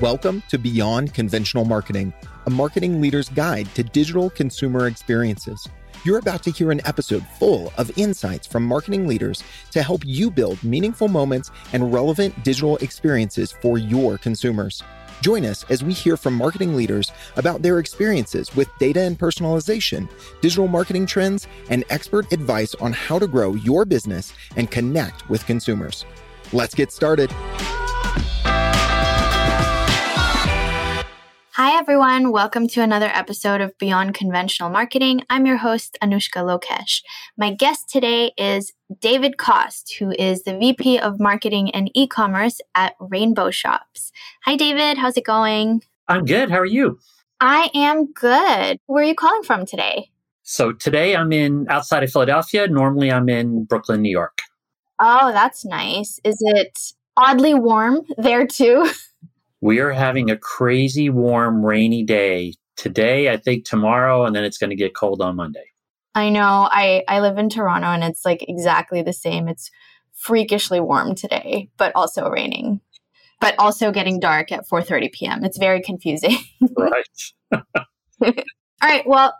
Welcome to Beyond Conventional Marketing, a marketing leader's guide to digital consumer experiences. You're about to hear an episode full of insights from marketing leaders to help you build meaningful moments and relevant digital experiences for your consumers. Join us as we hear from marketing leaders about their experiences with data and personalization, digital marketing trends, and expert advice on how to grow your business and connect with consumers. Let's get started. Hi, everyone. Welcome to another episode of Beyond Conventional Marketing. I'm your host, Anushka Lokesh. My guest today is David Cost, who is the VP of Marketing and E commerce at Rainbow Shops. Hi, David. How's it going? I'm good. How are you? I am good. Where are you calling from today? So today I'm in outside of Philadelphia. Normally I'm in Brooklyn, New York. Oh, that's nice. Is it oddly warm there too? We are having a crazy warm, rainy day today, I think tomorrow, and then it's going to get cold on Monday. I know. I, I live in Toronto and it's like exactly the same. It's freakishly warm today, but also raining. But also getting dark at 4:30 p.m. It's very confusing. right. All right. Well,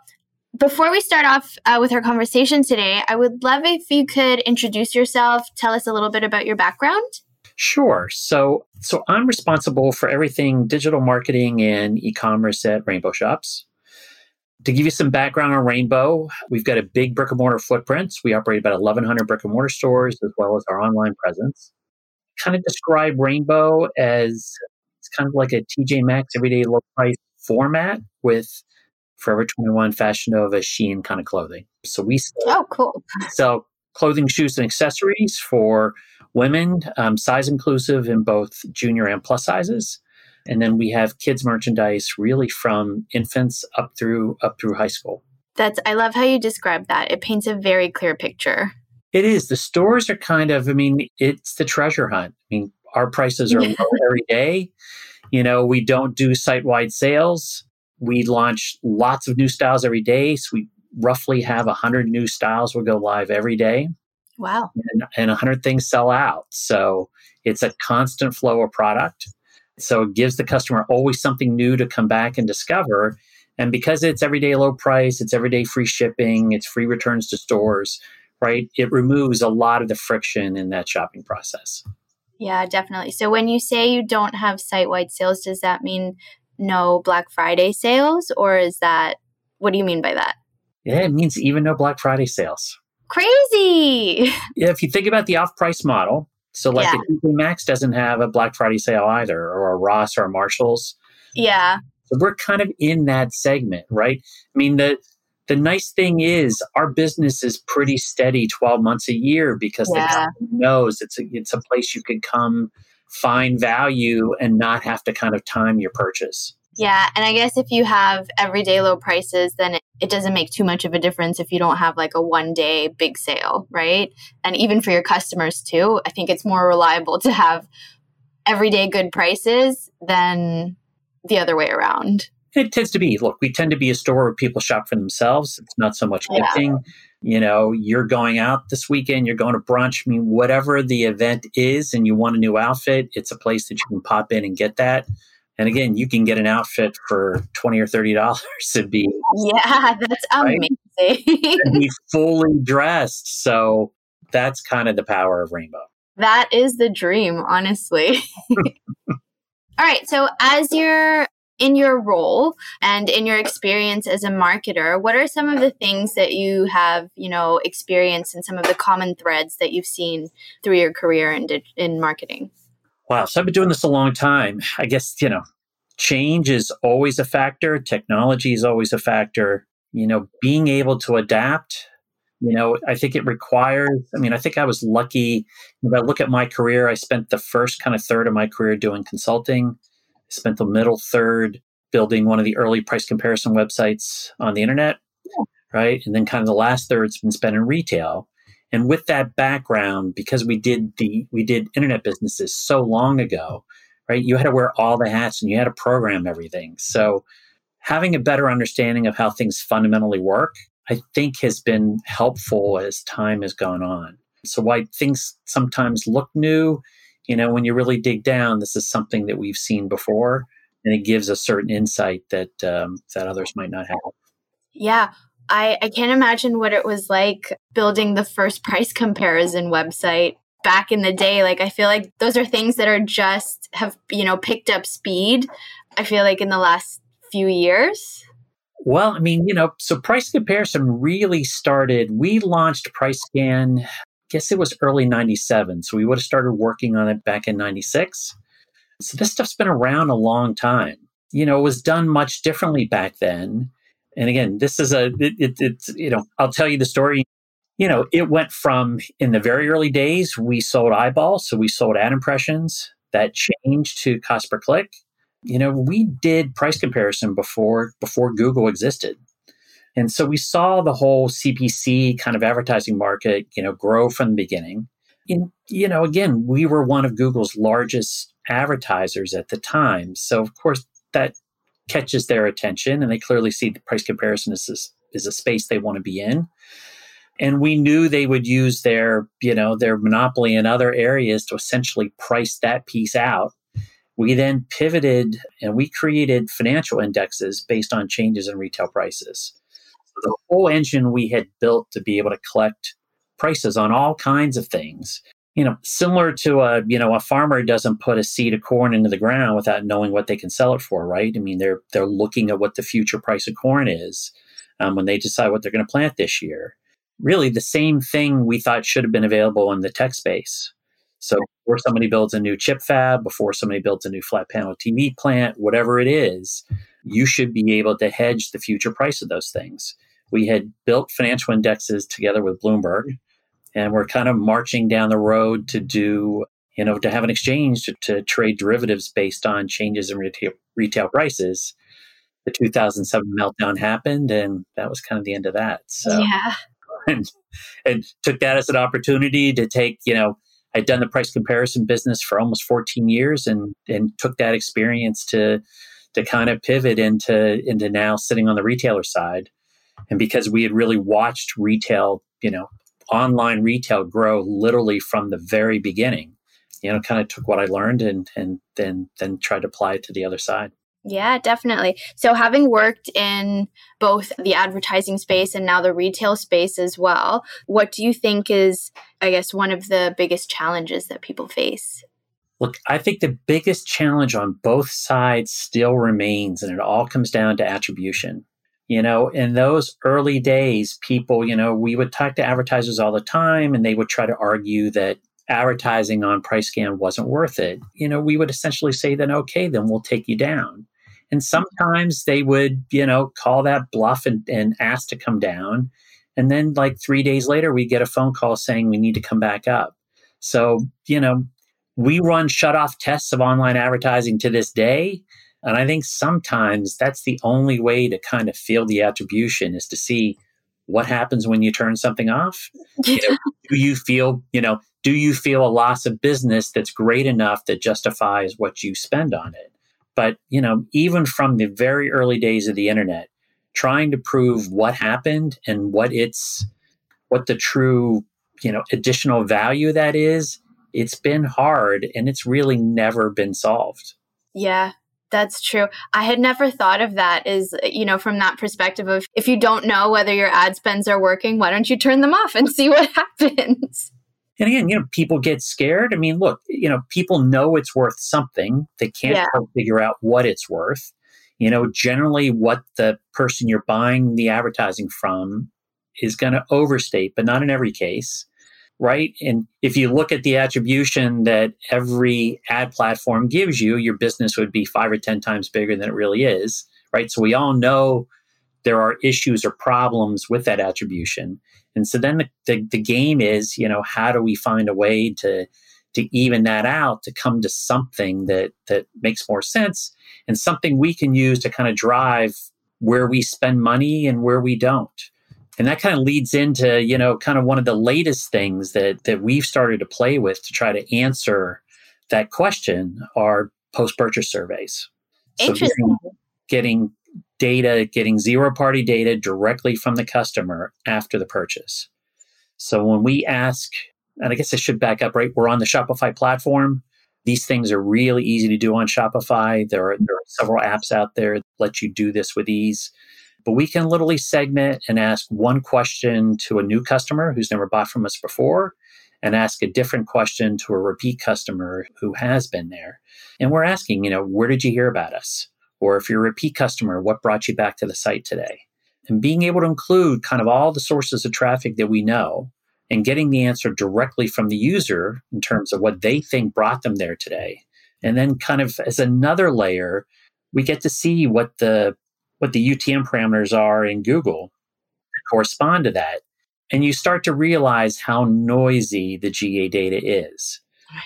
before we start off uh, with our conversation today, I would love if you could introduce yourself, tell us a little bit about your background. Sure. So, so I'm responsible for everything digital marketing and e-commerce at Rainbow Shops. To give you some background on Rainbow, we've got a big brick and mortar footprint. We operate about 1,100 brick and mortar stores as well as our online presence. Kind of describe Rainbow as it's kind of like a TJ Maxx everyday low price format with Forever 21, Fashion Nova, Shein kind of clothing. So we sell, oh cool. sell clothing, shoes, and accessories for women, um, size inclusive in both junior and plus sizes. And then we have kids merchandise really from infants up through up through high school. That's I love how you describe that. It paints a very clear picture. It is. The stores are kind of, I mean, it's the treasure hunt. I mean, our prices are low every day. You know, we don't do site wide sales. We launch lots of new styles every day. So we roughly have 100 new styles will go live every day. Wow. And, and 100 things sell out. So it's a constant flow of product. So it gives the customer always something new to come back and discover. And because it's everyday low price, it's everyday free shipping, it's free returns to stores, right? It removes a lot of the friction in that shopping process. Yeah, definitely. So when you say you don't have site wide sales, does that mean no Black Friday sales? Or is that, what do you mean by that? Yeah, it means even no Black Friday sales. Crazy. Yeah, if you think about the off price model, so like yeah. the Maxx doesn't have a Black Friday sale either, or a Ross or a Marshalls. Yeah. So we're kind of in that segment, right? I mean, the the nice thing is our business is pretty steady 12 months a year because yeah. the customer knows it's a, it's a place you can come find value and not have to kind of time your purchase. Yeah, and I guess if you have everyday low prices, then it, it, doesn't make too much of a difference if you don't have like a one day big sale, right? And even for your customers too, I think it's more reliable to have everyday good prices than the other way around. It tends to be. Look, we tend to be a store where people shop for themselves. It's not so much gifting. Yeah. You know, you're going out this weekend, you're going to brunch. I mean, whatever the event is, and you want a new outfit, it's a place that you can pop in and get that and again, you can get an outfit for twenty or thirty dollars and be yeah, that's amazing. and be fully dressed. So that's kind of the power of Rainbow. That is the dream, honestly. All right. So as you're in your role and in your experience as a marketer, what are some of the things that you have, you know, experienced and some of the common threads that you've seen through your career in, in marketing? Wow. So I've been doing this a long time. I guess, you know, change is always a factor, technology is always a factor. You know, being able to adapt, you know, I think it requires, I mean, I think I was lucky. If I look at my career, I spent the first kind of third of my career doing consulting, I spent the middle third building one of the early price comparison websites on the internet, right? And then kind of the last third's been spent in retail. And with that background, because we did the we did internet businesses so long ago, right? You had to wear all the hats and you had to program everything. So having a better understanding of how things fundamentally work, I think has been helpful as time has gone on. So why things sometimes look new, you know, when you really dig down, this is something that we've seen before, and it gives a certain insight that um, that others might not have. Yeah, I, I can't imagine what it was like building the first price comparison website back in the day. Like, I feel like those are things that are just have, you know, picked up speed. I feel like in the last few years. Well, I mean, you know, so price comparison really started. We launched Price Scan, I guess it was early 97. So we would have started working on it back in 96. So this stuff's been around a long time. You know, it was done much differently back then. And again, this is a, it, it, it's, you know, I'll tell you the story. You know, it went from in the very early days, we sold eyeballs. So we sold ad impressions that changed to cost per click you know, we did price comparison before before Google existed. And so we saw the whole CPC kind of advertising market, you know, grow from the beginning. And, you know, again, we were one of Google's largest advertisers at the time. So of course that catches their attention and they clearly see the price comparison a, is a space they want to be in. And we knew they would use their, you know, their monopoly in other areas to essentially price that piece out we then pivoted and we created financial indexes based on changes in retail prices. the whole engine we had built to be able to collect prices on all kinds of things. You know, similar to a you know a farmer doesn't put a seed of corn into the ground without knowing what they can sell it for, right? I mean, they're they're looking at what the future price of corn is um, when they decide what they're going to plant this year. Really, the same thing we thought should have been available in the tech space. So before somebody builds a new chip fab, before somebody builds a new flat panel TV plant, whatever it is, you should be able to hedge the future price of those things. We had built financial indexes together with Bloomberg, and we're kind of marching down the road to do, you know, to have an exchange to, to trade derivatives based on changes in retail, retail prices. The 2007 meltdown happened, and that was kind of the end of that. So, yeah. And, and took that as an opportunity to take, you know, I'd done the price comparison business for almost 14 years and and took that experience to to kind of pivot into into now sitting on the retailer side. And because we had really watched retail, you know, online retail grow literally from the very beginning, you know, kind of took what I learned and and then then tried to apply it to the other side. Yeah, definitely. So, having worked in both the advertising space and now the retail space as well, what do you think is, I guess, one of the biggest challenges that people face? Look, I think the biggest challenge on both sides still remains, and it all comes down to attribution. You know, in those early days, people, you know, we would talk to advertisers all the time and they would try to argue that advertising on price scan wasn't worth it. You know, we would essentially say then, okay, then we'll take you down. And hmm. sometimes they would, you know, call that bluff and, and ask to come down. And then, like three days later, we get a phone call saying we need to come back up. So, you know, we run shut off tests of online advertising to this day. And I think sometimes that's the only way to kind of feel the attribution is to see what happens when you turn something off. You know, do you feel, you know, do you feel a loss of business that's great enough that justifies what you spend on it? But, you know, even from the very early days of the internet, trying to prove what happened and what it's, what the true, you know, additional value that is, it's been hard and it's really never been solved. Yeah, that's true. I had never thought of that as, you know, from that perspective of if you don't know whether your ad spends are working, why don't you turn them off and see what happens? And again, you know, people get scared. I mean, look, you know, people know it's worth something. They can't yeah. figure out what it's worth. You know, generally what the person you're buying the advertising from is going to overstate, but not in every case. Right. And if you look at the attribution that every ad platform gives you, your business would be five or 10 times bigger than it really is. Right. So we all know there are issues or problems with that attribution. And so then the, the, the, game is, you know, how do we find a way to to even that out to come to something that that makes more sense and something we can use to kind of drive where we spend money and where we don't. And that kind of leads into, you know, kind of one of the latest things that that we've started to play with to try to answer that question are post-purchase surveys. Interesting. So getting data, getting zero party data directly from the customer after the purchase. So when we ask, and I guess I should back up, right? We're on the Shopify platform. These things are really easy to do on Shopify. There are, there are several apps out there that let you do this with ease. But we can literally segment and ask one question to a new customer who's never bought from us before and ask a different question to a repeat customer who has been there. And we're asking, you know, where did you hear about us? Or if you're a repeat customer, what brought you back to the site today? And being able to include kind of all the sources of traffic that we know and getting the answer directly from the user in terms of what they think brought them there today. And then kind of as another layer, we get to see what the what the UTM parameters are in Google that correspond to that. And you start to realize how noisy the GA data is.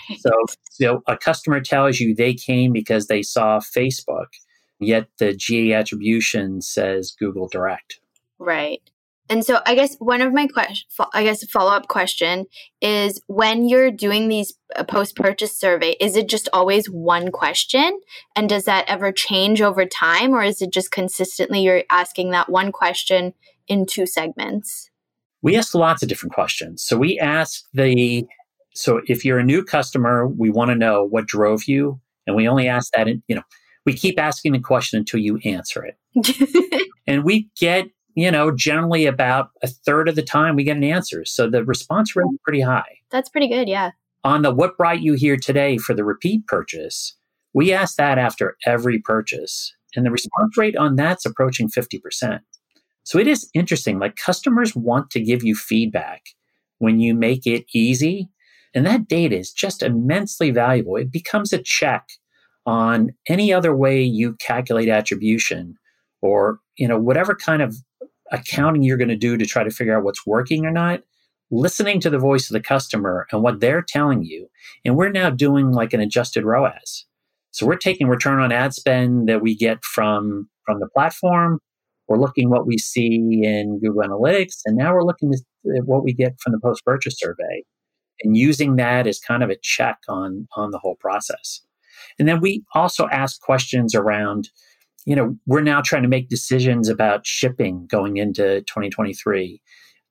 Right. So, so a customer tells you they came because they saw Facebook, yet the GA attribution says Google Direct. Right. And so I guess one of my question, I guess a follow up question is when you're doing these uh, post purchase survey, is it just always one question? And does that ever change over time or is it just consistently you're asking that one question in two segments? We ask lots of different questions. So we ask the, so if you're a new customer, we want to know what drove you. And we only ask that, in, you know, we keep asking the question until you answer it. and we get you know, generally about a third of the time we get an answer. So the response rate is pretty high. That's pretty good, yeah. On the what brought you here today for the repeat purchase, we ask that after every purchase. And the response rate on that's approaching 50%. So it is interesting. Like customers want to give you feedback when you make it easy. And that data is just immensely valuable. It becomes a check on any other way you calculate attribution or you know whatever kind of accounting you're going to do to try to figure out what's working or not, listening to the voice of the customer and what they're telling you. And we're now doing like an adjusted ROAS. So we're taking return on ad spend that we get from from the platform. We're looking what we see in Google Analytics, and now we're looking at what we get from the post purchase survey, and using that as kind of a check on on the whole process. And then we also ask questions around you know, we're now trying to make decisions about shipping going into 2023.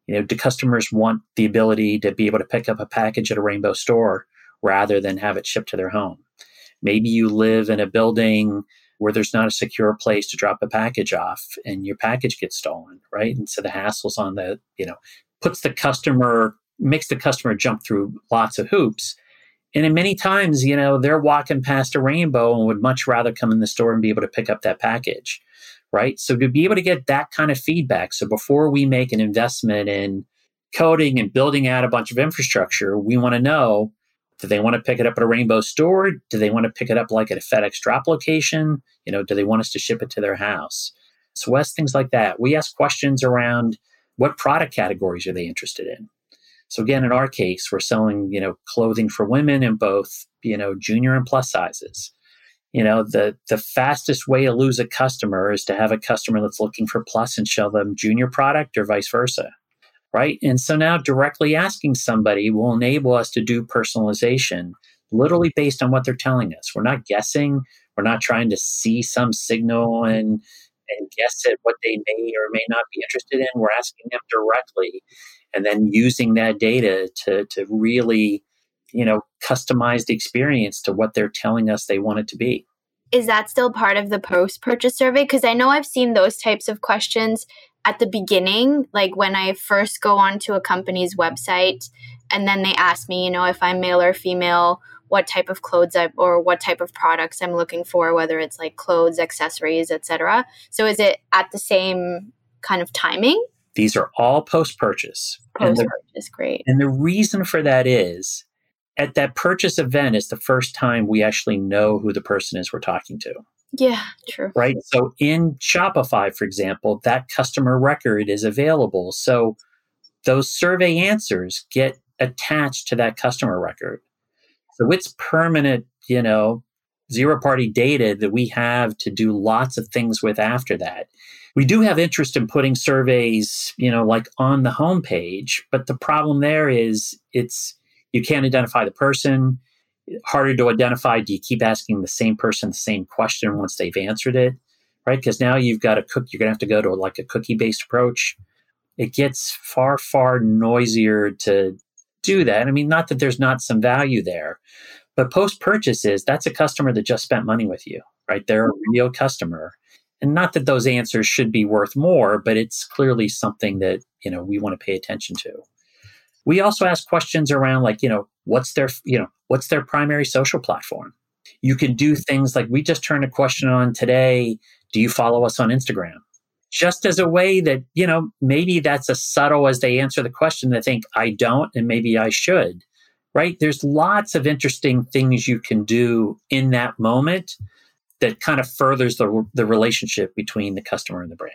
You know, do customers want the ability to be able to pick up a package at a rainbow store rather than have it shipped to their home? Maybe you live in a building where there's not a secure place to drop a package off and your package gets stolen, right? And so the hassle's on the, you know, puts the customer, makes the customer jump through lots of hoops and many times, you know, they're walking past a rainbow and would much rather come in the store and be able to pick up that package. Right. So to be able to get that kind of feedback. So before we make an investment in coding and building out a bunch of infrastructure, we want to know do they want to pick it up at a rainbow store? Do they want to pick it up like at a FedEx drop location? You know, do they want us to ship it to their house? So we ask things like that. We ask questions around what product categories are they interested in? So again, in our case, we're selling, you know, clothing for women in both, you know, junior and plus sizes. You know, the the fastest way to lose a customer is to have a customer that's looking for plus and show them junior product or vice versa. Right. And so now directly asking somebody will enable us to do personalization literally based on what they're telling us. We're not guessing. We're not trying to see some signal and and guess at what they may or may not be interested in. We're asking them directly and then using that data to, to really, you know, customize the experience to what they're telling us they want it to be. Is that still part of the post purchase survey? Because I know I've seen those types of questions at the beginning, like when I first go onto a company's website and then they ask me, you know, if I'm male or female, what type of clothes I or what type of products I'm looking for, whether it's like clothes, accessories, etc. So is it at the same kind of timing? These are all post purchase. Post purchase, great. And the reason for that is at that purchase event is the first time we actually know who the person is we're talking to. Yeah, true. Right. So in Shopify, for example, that customer record is available. So those survey answers get attached to that customer record. So it's permanent, you know, zero party data that we have to do lots of things with after that. We do have interest in putting surveys, you know, like on the homepage, but the problem there is it's you can't identify the person. Harder to identify. Do you keep asking the same person the same question once they've answered it? right? Because now you've got a cook, you're going to have to go to like a cookie based approach. It gets far, far noisier to do that. I mean, not that there's not some value there, but post purchases, that's a customer that just spent money with you, right? They're a real customer. And not that those answers should be worth more, but it's clearly something that, you know, we want to pay attention to. We also ask questions around like, you know, what's their, you know, what's their primary social platform? You can do things like we just turned a question on today. Do you follow us on Instagram? Just as a way that, you know, maybe that's as subtle as they answer the question, they think, I don't, and maybe I should, right? There's lots of interesting things you can do in that moment that kind of furthers the, the relationship between the customer and the brand.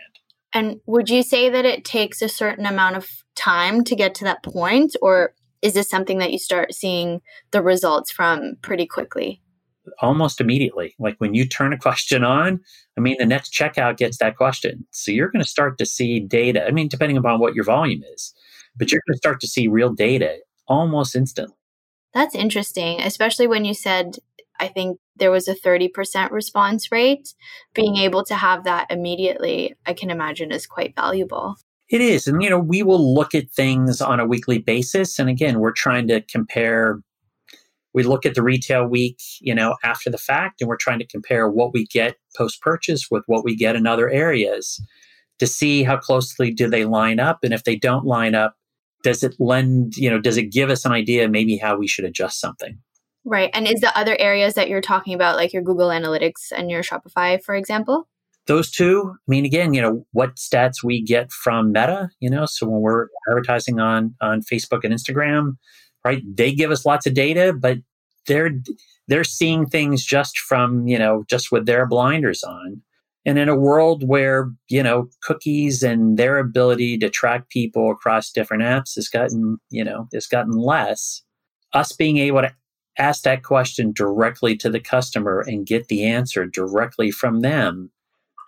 And would you say that it takes a certain amount of time to get to that point, or is this something that you start seeing the results from pretty quickly? Almost immediately. Like when you turn a question on, I mean, the next checkout gets that question. So you're going to start to see data. I mean, depending upon what your volume is, but you're going to start to see real data almost instantly. That's interesting, especially when you said, I think there was a 30% response rate. Being able to have that immediately, I can imagine, is quite valuable. It is. And, you know, we will look at things on a weekly basis. And again, we're trying to compare. We look at the retail week, you know, after the fact, and we're trying to compare what we get post purchase with what we get in other areas to see how closely do they line up. And if they don't line up, does it lend, you know, does it give us an idea maybe how we should adjust something? Right. And is the other areas that you're talking about, like your Google Analytics and your Shopify, for example? those two i mean again you know what stats we get from meta you know so when we're advertising on on facebook and instagram right they give us lots of data but they're they're seeing things just from you know just with their blinders on and in a world where you know cookies and their ability to track people across different apps has gotten you know has gotten less us being able to ask that question directly to the customer and get the answer directly from them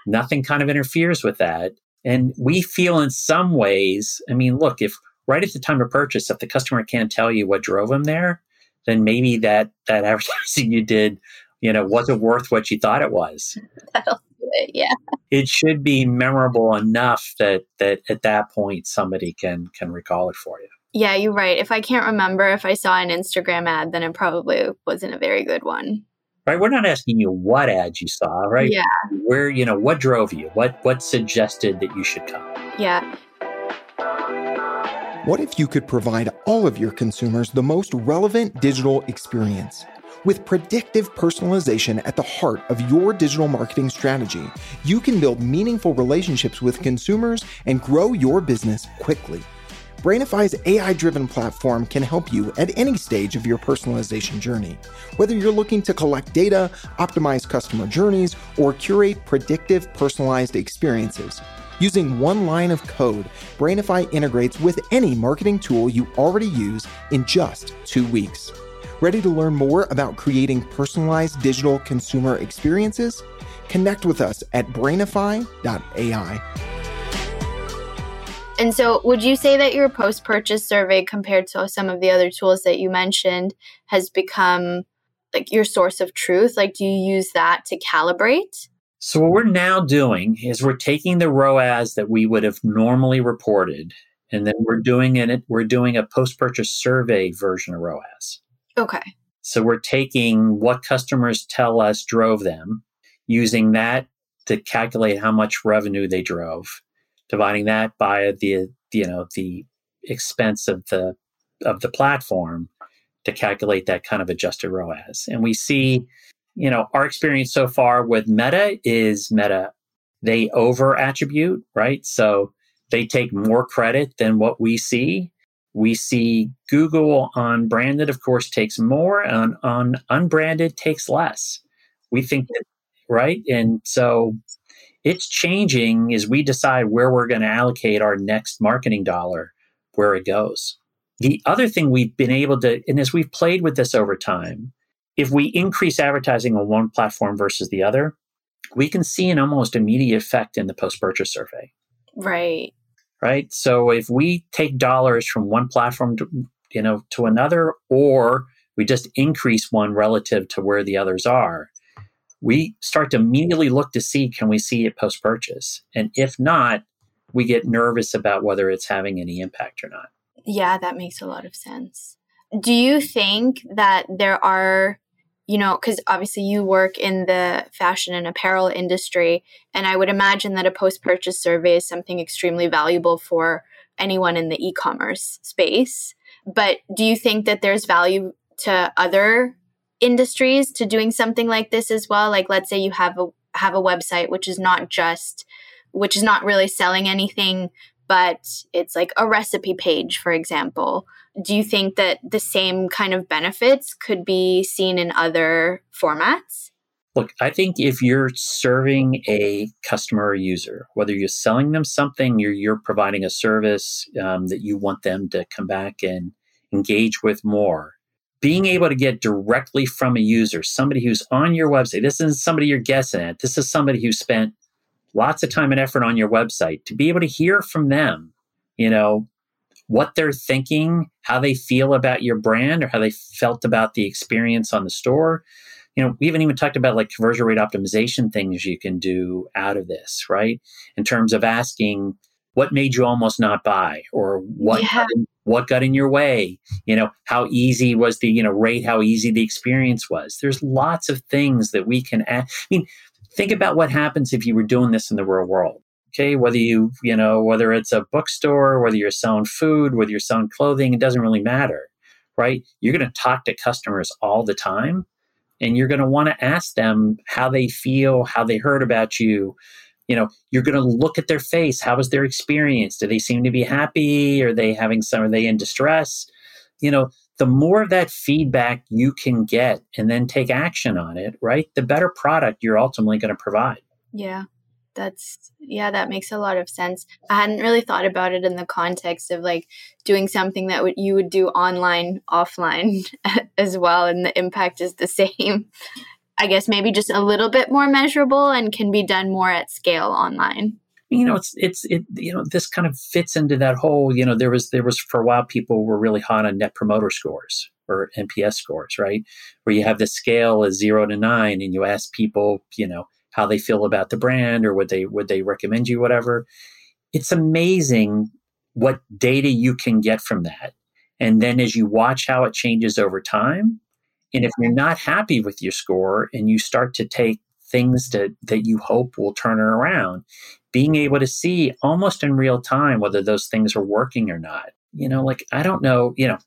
Nothing kind of interferes with that. And we feel in some ways, I mean, look, if right at the time of purchase, if the customer can't tell you what drove them there, then maybe that that advertising you did, you know, wasn't worth what you thought it was. That'll do it, yeah. It should be memorable enough that that at that point somebody can can recall it for you. Yeah, you're right. If I can't remember if I saw an Instagram ad, then it probably wasn't a very good one right? We're not asking you what ads you saw, right? Yeah. Where, you know, what drove you? What what suggested that you should come? Yeah. What if you could provide all of your consumers the most relevant digital experience? With predictive personalization at the heart of your digital marketing strategy, you can build meaningful relationships with consumers and grow your business quickly. Brainify's AI driven platform can help you at any stage of your personalization journey. Whether you're looking to collect data, optimize customer journeys, or curate predictive personalized experiences. Using one line of code, Brainify integrates with any marketing tool you already use in just two weeks. Ready to learn more about creating personalized digital consumer experiences? Connect with us at brainify.ai. And so, would you say that your post purchase survey, compared to some of the other tools that you mentioned, has become like your source of truth? Like, do you use that to calibrate? So, what we're now doing is we're taking the ROAS that we would have normally reported, and then we're doing it. We're doing a post purchase survey version of ROAS. Okay. So, we're taking what customers tell us drove them, using that to calculate how much revenue they drove dividing that by the you know the expense of the of the platform to calculate that kind of adjusted ROAS. And we see, you know, our experience so far with Meta is Meta they over attribute, right? So they take more credit than what we see. We see Google on branded, of course, takes more, and on unbranded takes less. We think that, right? And so it's changing as we decide where we're going to allocate our next marketing dollar, where it goes. The other thing we've been able to, and as we've played with this over time, if we increase advertising on one platform versus the other, we can see an almost immediate effect in the post purchase survey. Right. Right. So if we take dollars from one platform to, you know, to another, or we just increase one relative to where the others are, we start to immediately look to see can we see it post purchase? And if not, we get nervous about whether it's having any impact or not. Yeah, that makes a lot of sense. Do you think that there are, you know, because obviously you work in the fashion and apparel industry, and I would imagine that a post purchase survey is something extremely valuable for anyone in the e commerce space. But do you think that there's value to other industries to doing something like this as well? Like, let's say you have a have a website which is not just which is not really selling anything, but it's like a recipe page, for example. Do you think that the same kind of benefits could be seen in other formats? Look, I think if you're serving a customer or user, whether you're selling them something, you're, you're providing a service um, that you want them to come back and engage with more, being able to get directly from a user, somebody who's on your website, this isn't somebody you're guessing at, this is somebody who spent lots of time and effort on your website to be able to hear from them, you know, what they're thinking, how they feel about your brand or how they felt about the experience on the store. You know, we haven't even talked about like conversion rate optimization things you can do out of this, right? In terms of asking what made you almost not buy or what yeah. got in, what got in your way you know how easy was the you know rate how easy the experience was there's lots of things that we can add i mean think about what happens if you were doing this in the real world. Okay, whether you, you know, whether it's a bookstore, whether you're selling food, whether you're selling clothing, it doesn't really matter, right? You're going to talk to customers all the time and you're going to want to ask them how they feel, how they heard about you. You know, you're going to look at their face. How was their experience? Do they seem to be happy? Are they having some, are they in distress? You know, the more of that feedback you can get and then take action on it, right? The better product you're ultimately going to provide. Yeah. That's yeah, that makes a lot of sense. I hadn't really thought about it in the context of like doing something that would you would do online, offline as well, and the impact is the same. I guess maybe just a little bit more measurable and can be done more at scale online. You know it's it's it you know this kind of fits into that whole you know there was there was for a while people were really hot on net promoter scores or nps scores right? Where you have the scale as 0 to 9 and you ask people you know how they feel about the brand or would they would they recommend you whatever. It's amazing what data you can get from that. And then as you watch how it changes over time and if you're not happy with your score and you start to take things that, that you hope will turn it around, being able to see almost in real time whether those things are working or not. You know, like I don't know, you know,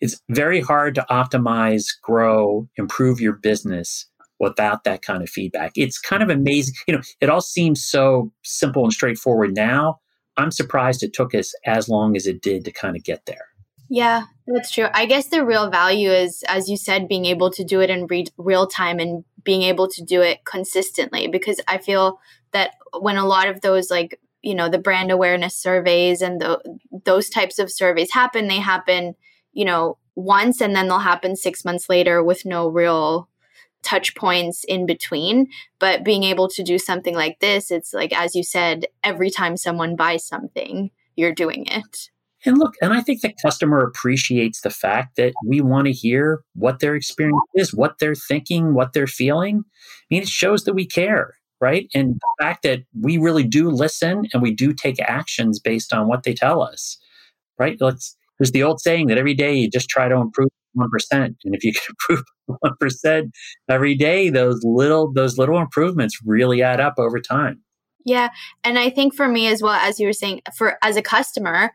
it's very hard to optimize, grow, improve your business without that kind of feedback. It's kind of amazing. You know, it all seems so simple and straightforward now. I'm surprised it took us as long as it did to kind of get there. Yeah, that's true. I guess the real value is, as you said, being able to do it in re- real time and being able to do it consistently. Because I feel that when a lot of those, like, you know, the brand awareness surveys and the, those types of surveys happen, they happen, you know, once and then they'll happen six months later with no real touch points in between. But being able to do something like this, it's like, as you said, every time someone buys something, you're doing it. And look, and I think the customer appreciates the fact that we want to hear what their experience is, what they're thinking, what they're feeling. I mean, it shows that we care, right? And the fact that we really do listen and we do take actions based on what they tell us, right? Let's, there's the old saying that every day you just try to improve 1%. And if you can improve 1% every day, those little, those little improvements really add up over time. Yeah. And I think for me as well, as you were saying, for as a customer,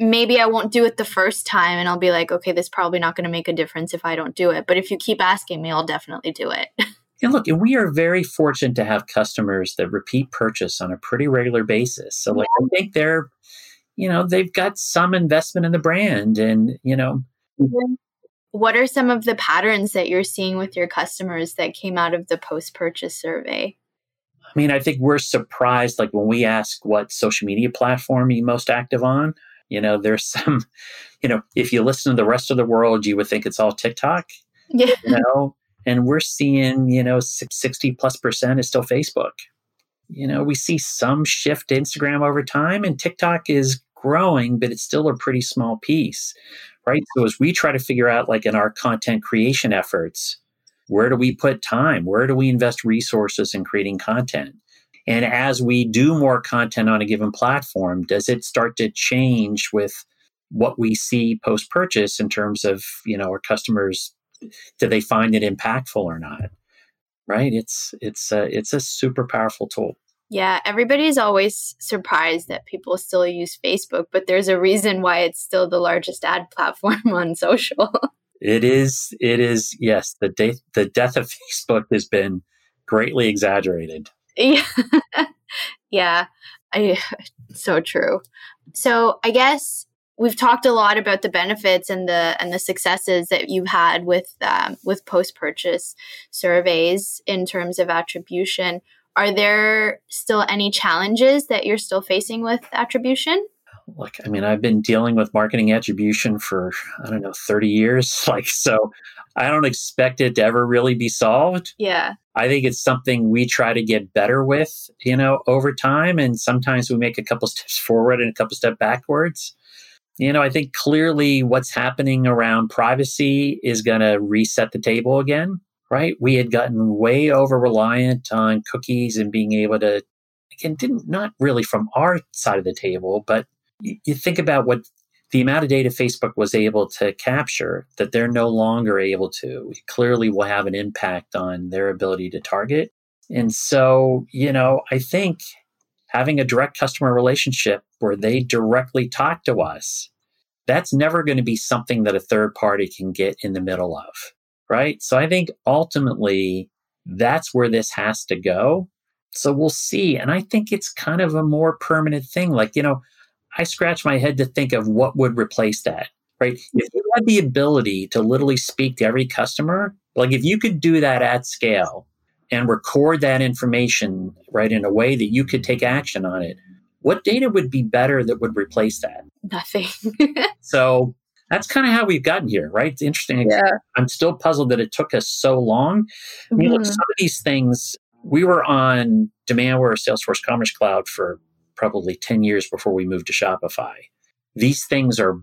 maybe I won't do it the first time and I'll be like, okay, this is probably not going to make a difference if I don't do it. But if you keep asking me, I'll definitely do it. and look, we are very fortunate to have customers that repeat purchase on a pretty regular basis. So, like, I think they're, you know, they've got some investment in the brand and, you know. Mm-hmm. What are some of the patterns that you're seeing with your customers that came out of the post purchase survey? I mean, I think we're surprised, like when we ask what social media platform you most active on, you know, there's some, you know, if you listen to the rest of the world, you would think it's all TikTok. Yeah. You know, and we're seeing, you know, 60 plus percent is still Facebook. You know, we see some shift to Instagram over time, and TikTok is growing, but it's still a pretty small piece, right? So as we try to figure out, like in our content creation efforts, Where do we put time? Where do we invest resources in creating content? And as we do more content on a given platform, does it start to change with what we see post purchase in terms of, you know, our customers, do they find it impactful or not? Right? It's it's a, it's a super powerful tool. Yeah, everybody's always surprised that people still use Facebook, but there's a reason why it's still the largest ad platform on social. It is. It is. Yes, the de- the death of Facebook has been greatly exaggerated. Yeah, yeah, I, so true. So I guess we've talked a lot about the benefits and the and the successes that you've had with um, with post purchase surveys in terms of attribution. Are there still any challenges that you're still facing with attribution? Look, I mean, I've been dealing with marketing attribution for, I don't know, 30 years. Like, so I don't expect it to ever really be solved. Yeah. I think it's something we try to get better with, you know, over time. And sometimes we make a couple steps forward and a couple steps backwards. You know, I think clearly what's happening around privacy is going to reset the table again right? We had gotten way over reliant on cookies and being able to, again, didn't not really from our side of the table, but you, you think about what the amount of data Facebook was able to capture that they're no longer able to. Clearly will have an impact on their ability to target. And so, you know, I think having a direct customer relationship where they directly talk to us, that's never going to be something that a third party can get in the middle of right? So I think ultimately that's where this has to go. So we'll see. And I think it's kind of a more permanent thing. Like, you know, I scratch my head to think of what would replace that, right? If you had the ability to literally speak to every customer, like if you could do that at scale and record that information, right, in a way that you could take action on it, what data would be better that would replace that? Nothing. so that's kind of how we've gotten here, right? It's interesting. Yeah. I'm still puzzled that it took us so long. I mean, mm-hmm. look, some of these things, we were on Demandware Salesforce Commerce Cloud for probably 10 years before we moved to Shopify. These things are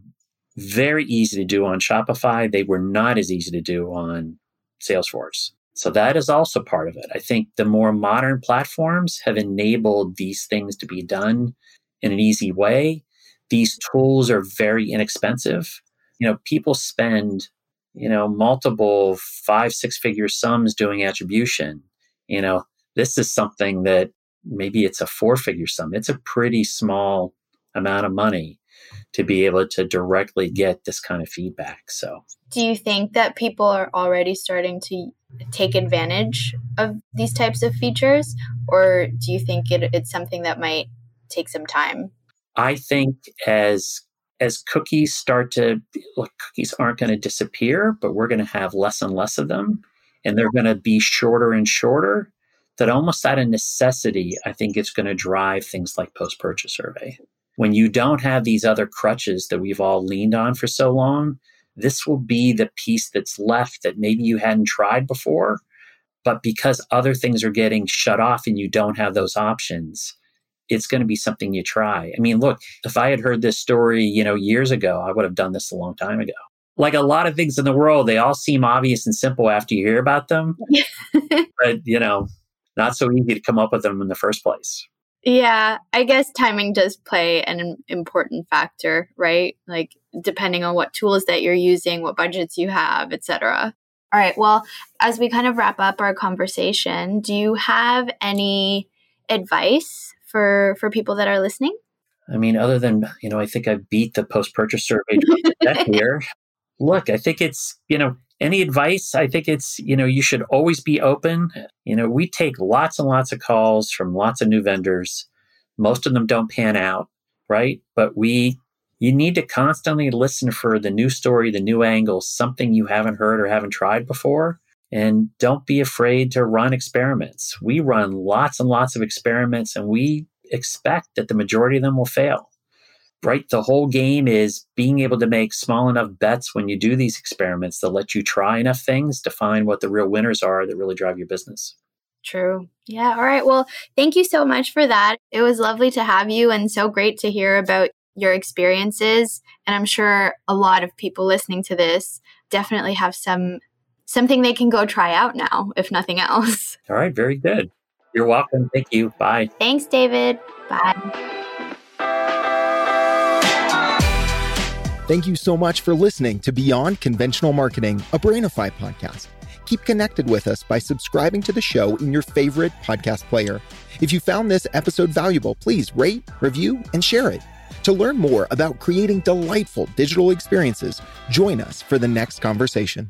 very easy to do on Shopify. They were not as easy to do on Salesforce. So that is also part of it. I think the more modern platforms have enabled these things to be done in an easy way. These tools are very inexpensive you know, people spend, you know, multiple five, six figure sums doing attribution. You know, this is something that maybe it's a four figure sum. It's a pretty small amount of money to be able to directly get this kind of feedback. So, do you think that people are already starting to take advantage of these types of features, or do you think it, it's something that might take some time? I think as as cookies start to look, cookies aren't going to disappear, but we're going to have less and less of them, and they're going to be shorter and shorter. That almost out of necessity, I think it's going to drive things like post purchase survey. When you don't have these other crutches that we've all leaned on for so long, this will be the piece that's left that maybe you hadn't tried before. But because other things are getting shut off and you don't have those options, it's going to be something you try. I mean, look, if I had heard this story, you know, years ago, I would have done this a long time ago. Like a lot of things in the world, they all seem obvious and simple after you hear about them. but, you know, not so easy to come up with them in the first place. Yeah, I guess timing does play an important factor, right? Like depending on what tools that you're using, what budgets you have, etc. All right. Well, as we kind of wrap up our conversation, do you have any advice for for people that are listening? I mean, other than you know, I think I beat the post purchase survey here. Look, I think it's you know any advice. I think it's you know you should always be open. You know, we take lots and lots of calls from lots of new vendors. Most of them don't pan out, right? But we you need to constantly listen for the new story, the new angle, something you haven't heard or haven't tried before. And don't be afraid to run experiments. We run lots and lots of experiments, and we expect that the majority of them will fail. Right? The whole game is being able to make small enough bets when you do these experiments to let you try enough things to find what the real winners are that really drive your business. True. Yeah. All right. Well, thank you so much for that. It was lovely to have you and so great to hear about your experiences. And I'm sure a lot of people listening to this definitely have some something they can go try out now, if nothing else. All right, very good. You're welcome. Thank you. Bye. Thanks, David. Bye. Thank you so much for listening to Beyond Conventional Marketing, a Brainify podcast. Keep connected with us by subscribing to the show in your favorite podcast player. If you found this episode valuable, please rate, review, and share it. To learn more about creating delightful digital experiences, join us for the next conversation.